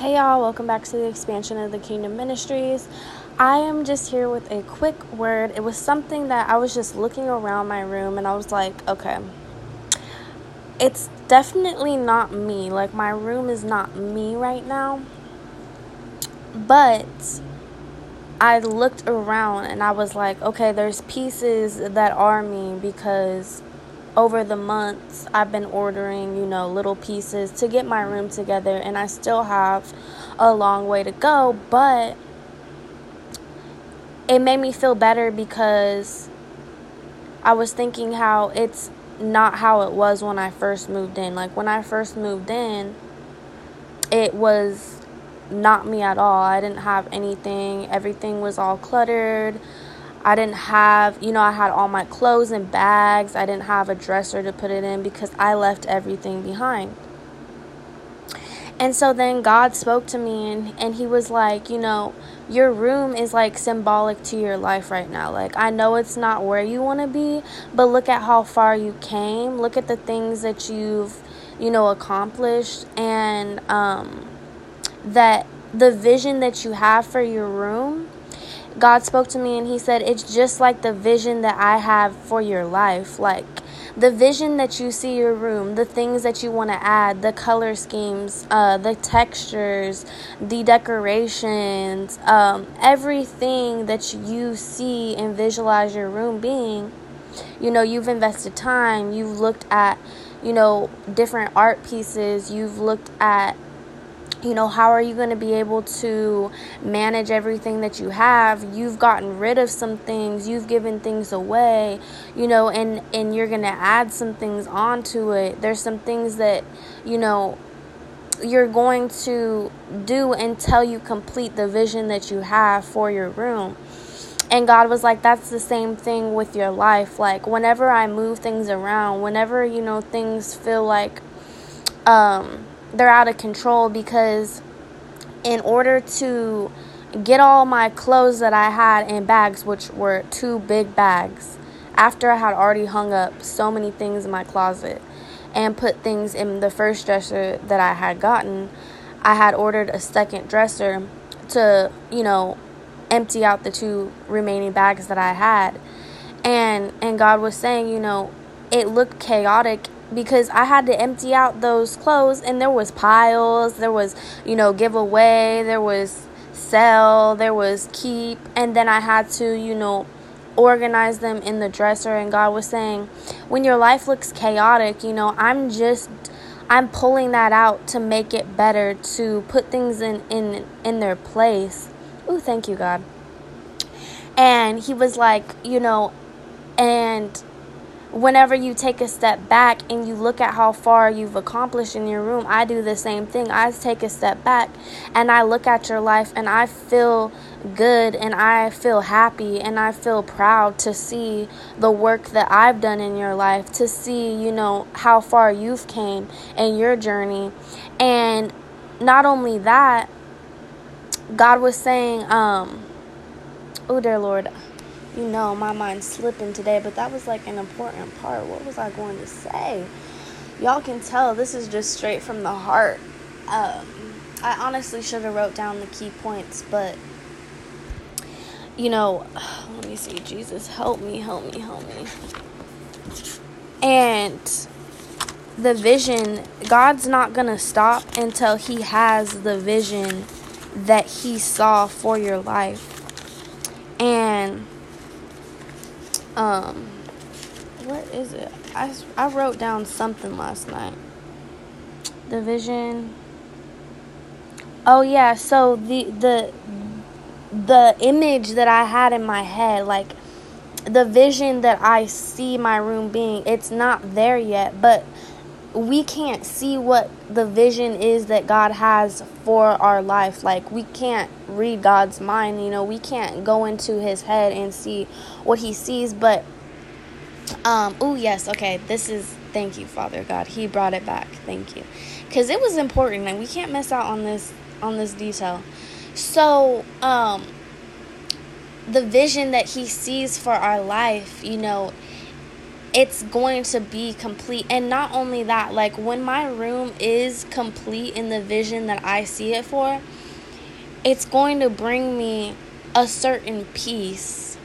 Hey y'all, welcome back to the expansion of the Kingdom Ministries. I am just here with a quick word. It was something that I was just looking around my room and I was like, okay, it's definitely not me. Like, my room is not me right now. But I looked around and I was like, okay, there's pieces that are me because over the months I've been ordering, you know, little pieces to get my room together and I still have a long way to go, but it made me feel better because I was thinking how it's not how it was when I first moved in. Like when I first moved in, it was not me at all. I didn't have anything. Everything was all cluttered. I didn't have, you know, I had all my clothes in bags. I didn't have a dresser to put it in because I left everything behind. And so then God spoke to me and, and he was like, you know, your room is like symbolic to your life right now. Like, I know it's not where you want to be, but look at how far you came. Look at the things that you've, you know, accomplished and um, that the vision that you have for your room God spoke to me and He said, It's just like the vision that I have for your life. Like the vision that you see your room, the things that you want to add, the color schemes, uh, the textures, the decorations, um, everything that you see and visualize your room being. You know, you've invested time, you've looked at, you know, different art pieces, you've looked at you know how are you going to be able to manage everything that you have? You've gotten rid of some things. You've given things away you know and and you're going to add some things onto it. There's some things that you know you're going to do until you complete the vision that you have for your room. And God was like, that's the same thing with your life. Like, whenever I move things around, whenever, you know, things feel like, um, they're out of control because in order to get all my clothes that I had in bags, which were two big bags, after I had already hung up so many things in my closet and put things in the first dresser that I had gotten, I had ordered a second dresser to, you know, empty out the two remaining bags that I had. And and God was saying, you know, it looked chaotic because I had to empty out those clothes and there was piles, there was, you know, giveaway, there was sell, there was keep, and then I had to, you know, organize them in the dresser and God was saying, when your life looks chaotic, you know, I'm just I'm pulling that out to make it better, to put things in in in their place. Ooh, thank you, God. And he was like, you know, and whenever you take a step back and you look at how far you've accomplished in your room, I do the same thing. I take a step back and I look at your life and I feel good and I feel happy and I feel proud to see the work that I've done in your life, to see, you know, how far you've came in your journey. And not only that, God was saying, um, oh dear Lord, you know, my mind's slipping today, but that was like an important part. What was I going to say? Y'all can tell this is just straight from the heart. Um, I honestly should have wrote down the key points, but you know, let me see. Jesus, help me, help me, help me. And the vision, God's not going to stop until He has the vision that He saw for your life. And um what is it? I, I wrote down something last night. The vision. Oh yeah so the the the image that i had in my head like the vision that i see my room being it's not there yet but we can't see what the vision is that God has for our life. Like, we can't read God's mind, you know, we can't go into his head and see what he sees. But, um, oh, yes, okay, this is, thank you, Father God. He brought it back. Thank you. Because it was important and we can't miss out on this, on this detail. So, um, the vision that he sees for our life, you know, it's going to be complete. And not only that, like when my room is complete in the vision that I see it for, it's going to bring me a certain peace.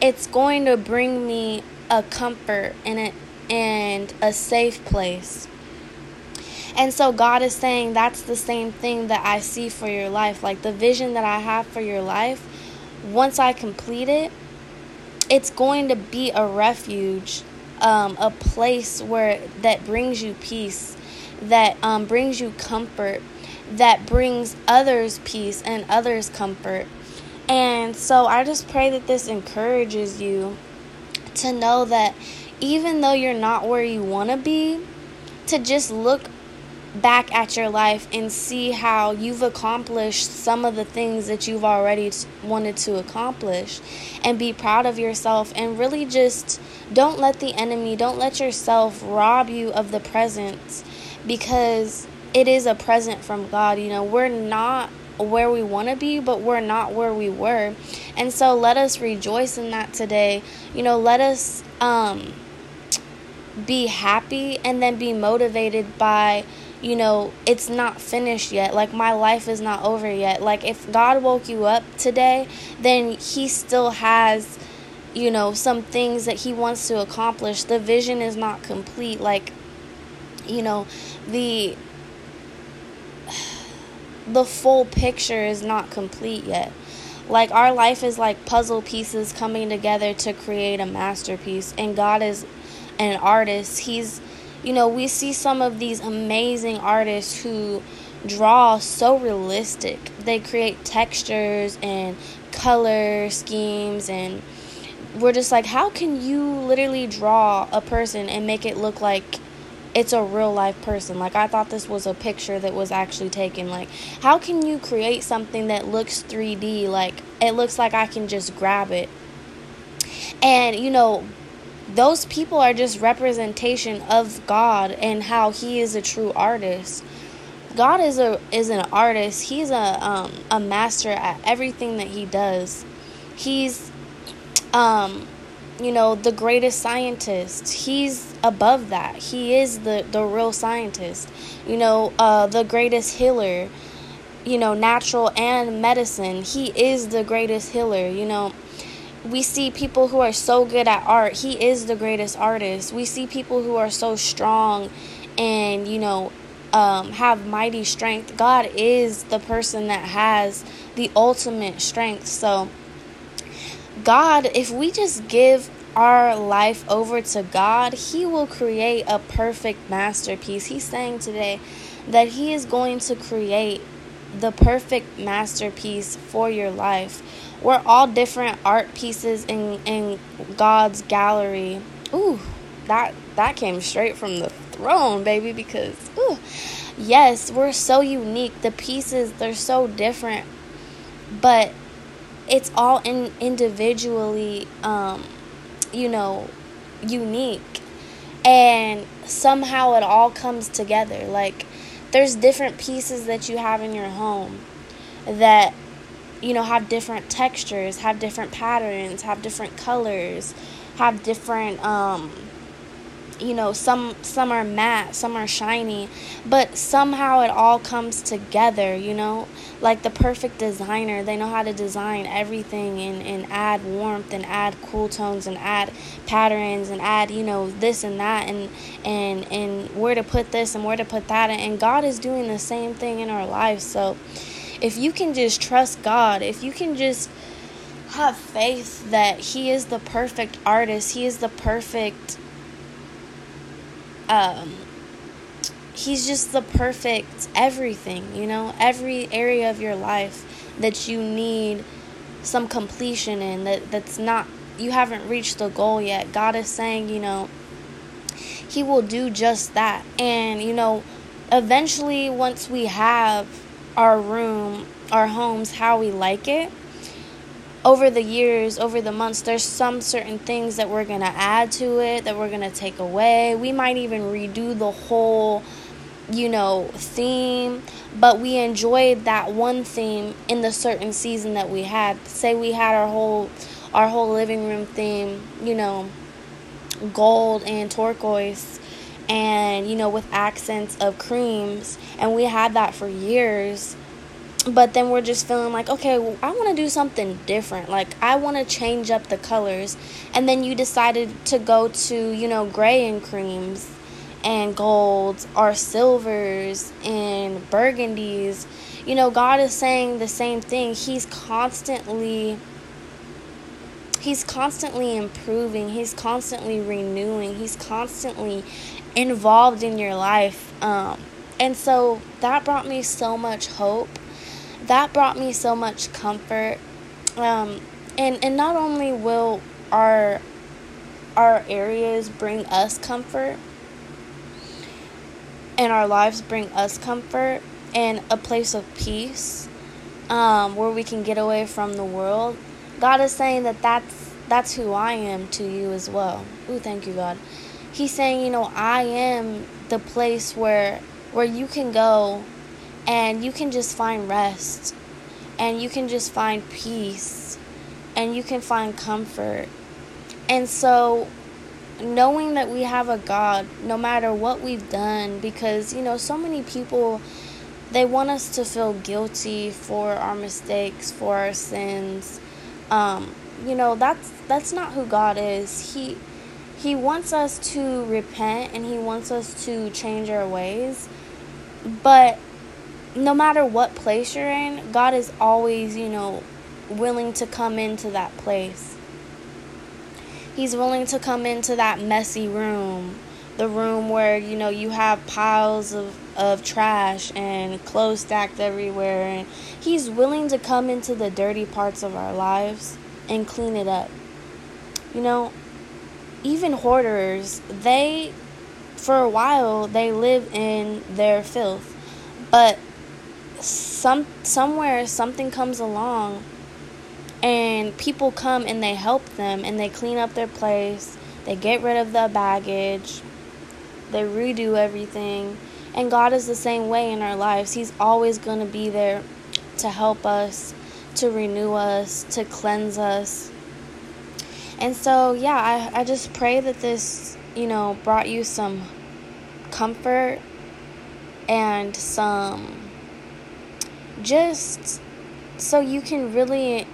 It's going to bring me a comfort and a, and a safe place. And so God is saying that's the same thing that I see for your life. Like the vision that I have for your life, once I complete it, it's going to be a refuge, um, a place where that brings you peace, that um, brings you comfort, that brings others peace and others comfort. And so I just pray that this encourages you to know that even though you're not where you want to be, to just look back at your life and see how you've accomplished some of the things that you've already wanted to accomplish and be proud of yourself and really just don't let the enemy, don't let yourself rob you of the presence because it is a present from God. You know, we're not where we want to be, but we're not where we were. And so let us rejoice in that today. You know, let us um be happy and then be motivated by you know, it's not finished yet. Like, my life is not over yet. Like, if God woke you up today, then He still has, you know, some things that He wants to accomplish. The vision is not complete. Like, you know, the the full picture is not complete yet. Like our life is like puzzle pieces coming together to create a masterpiece and God is an artist. He's you know, we see some of these amazing artists who draw so realistic. They create textures and color schemes and we're just like how can you literally draw a person and make it look like it's a real life person. Like I thought this was a picture that was actually taken. Like how can you create something that looks 3D like it looks like I can just grab it. And you know, those people are just representation of God and how he is a true artist. God is a is an artist. He's a um, a master at everything that he does. He's um you know the greatest scientist. He's above that. He is the the real scientist. You know, uh the greatest healer. You know, natural and medicine. He is the greatest healer, you know we see people who are so good at art. He is the greatest artist. We see people who are so strong and, you know, um, have mighty strength. God is the person that has the ultimate strength. So, God, if we just give our life over to God, He will create a perfect masterpiece. He's saying today that He is going to create the perfect masterpiece for your life we're all different art pieces in in God's gallery. Ooh, that that came straight from the throne, baby, because ooh, yes, we're so unique. The pieces they're so different, but it's all in individually um, you know, unique. And somehow it all comes together. Like there's different pieces that you have in your home that you know, have different textures, have different patterns, have different colors, have different um you know, some some are matte, some are shiny, but somehow it all comes together, you know? Like the perfect designer, they know how to design everything and, and add warmth and add cool tones and add patterns and add, you know, this and that and and and where to put this and where to put that and God is doing the same thing in our lives. So if you can just trust God, if you can just have faith that He is the perfect artist, He is the perfect, um, He's just the perfect everything, you know, every area of your life that you need some completion in, that, that's not, you haven't reached the goal yet. God is saying, you know, He will do just that. And, you know, eventually, once we have our room, our homes how we like it. Over the years, over the months, there's some certain things that we're going to add to it, that we're going to take away. We might even redo the whole, you know, theme, but we enjoyed that one theme in the certain season that we had. Say we had our whole our whole living room theme, you know, gold and turquoise and you know with accents of creams and we had that for years but then we're just feeling like okay well, i want to do something different. Like i want to change up the colors. And then you decided to go to you know gray and creams and golds or silvers and burgundies. You know god is saying the same thing. He's constantly he's constantly improving. He's constantly renewing. He's constantly involved in your life um, and so that brought me so much hope that brought me so much comfort. Um, and and not only will our our areas bring us comfort and our lives bring us comfort and a place of peace um, where we can get away from the world. God is saying that that's that's who I am to you as well. Ooh, thank you, God. He's saying, you know, I am the place where where you can go and you can just find rest and you can just find peace and you can find comfort. And so, knowing that we have a God, no matter what we've done, because you know, so many people they want us to feel guilty for our mistakes, for our sins. Um, you know, that's that's not who God is. He he wants us to repent and he wants us to change our ways. But no matter what place you're in, God is always, you know, willing to come into that place. He's willing to come into that messy room, the room where, you know, you have piles of, of trash and clothes stacked everywhere. And He's willing to come into the dirty parts of our lives and clean it up. You know, even hoarders, they, for a while, they live in their filth. But some somewhere something comes along and people come and they help them and they clean up their place they get rid of the baggage they redo everything. And god is the same way in our lives. He's always going to be there to help us to renew us to cleanse us and so yeah i, I just pray that this you know brought you some comfort and some just so you can really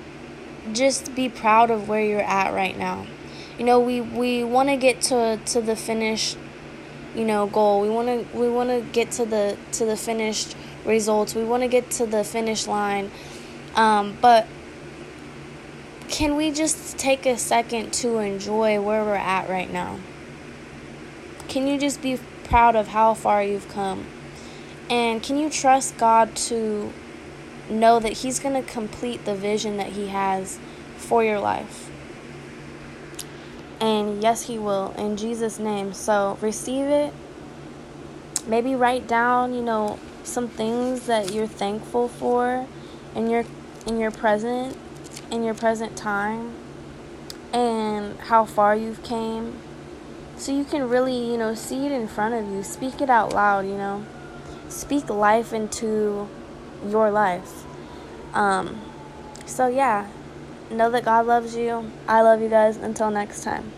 just be proud of where you're at right now. You know, we we want to get to to the finish, you know, goal. We want to we want to get to the to the finished results. We want to get to the finish line. Um, but can we just take a second to enjoy where we're at right now? Can you just be proud of how far you've come? And can you trust God to know that He's going to complete the vision that He has for your life. And yes, He will, in Jesus' name. So receive it. Maybe write down, you know, some things that you're thankful for in your in your present in your present time and how far you've came so you can really you know see it in front of you speak it out loud you know speak life into your life. Um, so, yeah, know that God loves you. I love you guys. Until next time.